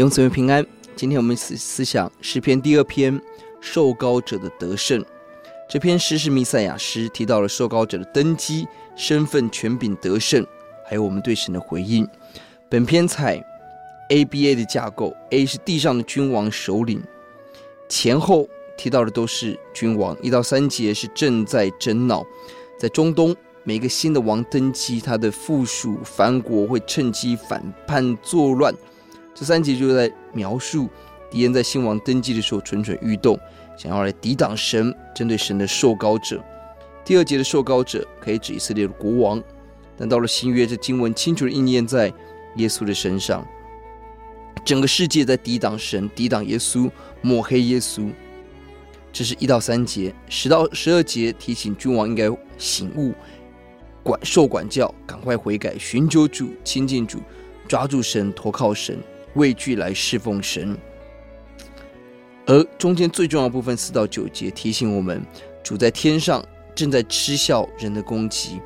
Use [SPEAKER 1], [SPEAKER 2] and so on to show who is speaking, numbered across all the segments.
[SPEAKER 1] 弟兄姊妹平安。今天我们思思想诗篇第二篇，受膏者的得胜。这篇诗是弥赛亚诗，提到了受膏者的登基、身份、权柄、得胜，还有我们对神的回应。本篇采 ABA 的架构，A 是地上的君王首领，前后提到的都是君王。一到三节是正在争闹，在中东，每个新的王登基，他的附属藩国会趁机反叛作乱。这三节就在描述敌人在新王登基的时候蠢蠢欲动，想要来抵挡神，针对神的受膏者。第二节的受膏者可以指以色列的国王，但到了新约，这经文清楚的应验在耶稣的身上。整个世界在抵挡神，抵挡耶稣，抹黑耶稣。这是一到三节，十到十二节提醒君王应该醒悟，管受管教，赶快悔改，寻求主，亲近主，抓住神，投靠神。畏惧来侍奉神，而中间最重要部分四到九节提醒我们，主在天上正在嗤笑人的攻击，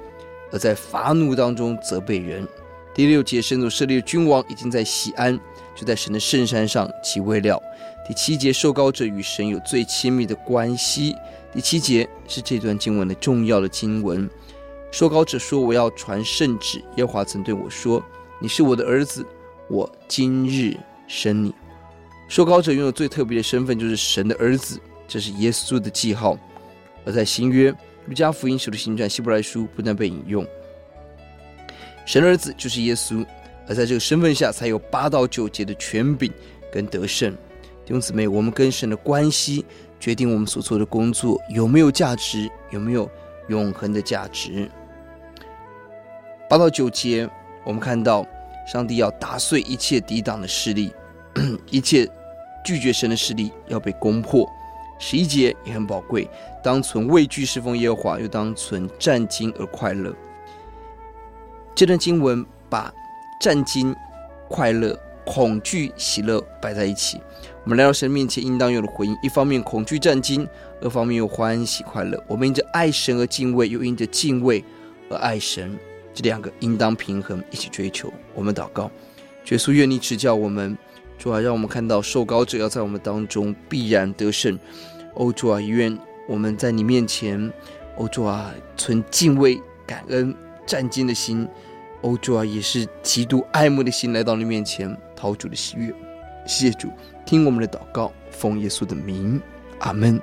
[SPEAKER 1] 而在发怒当中责备人。第六节，神所设立的君王已经在锡安，就在神的圣山上极为了。第七节，受膏者与神有最亲密的关系。第七节是这段经文的重要的经文。受膏者说：“我要传圣旨。”耶和华曾对我说：“你是我的儿子。”我今日生你，受膏者拥有最特别的身份，就是神的儿子，这是耶稣的记号。而在新约，路加福音、使徒行传、希伯来书不断被引用，神的儿子就是耶稣。而在这个身份下，才有八到九节的权柄跟得胜。弟兄姊妹，我们跟神的关系，决定我们所做的工作有没有价值，有没有永恒的价值。八到九节，我们看到。上帝要打碎一切抵挡的势力，一切拒绝神的势力要被攻破。十一节也很宝贵，当存畏惧侍奉耶和华，又当存战兢而快乐。这段经文把战兢、快乐、恐惧、喜乐摆在一起。我们来到神面前，应当有的回应：一方面恐惧战兢，二方面又欢喜快乐。我们因着爱神而敬畏，又因着敬畏而爱神。这两个应当平衡，一起追求。我们祷告，耶稣愿你指教我们，主啊，让我们看到受膏者要在我们当中必然得胜。哦，主啊，愿我们在你面前，哦，主啊，存敬畏、感恩、战兢的心。哦，主啊，也是极度爱慕的心来到你面前，讨主的喜悦。谢谢主，听我们的祷告，奉耶稣的名，阿门。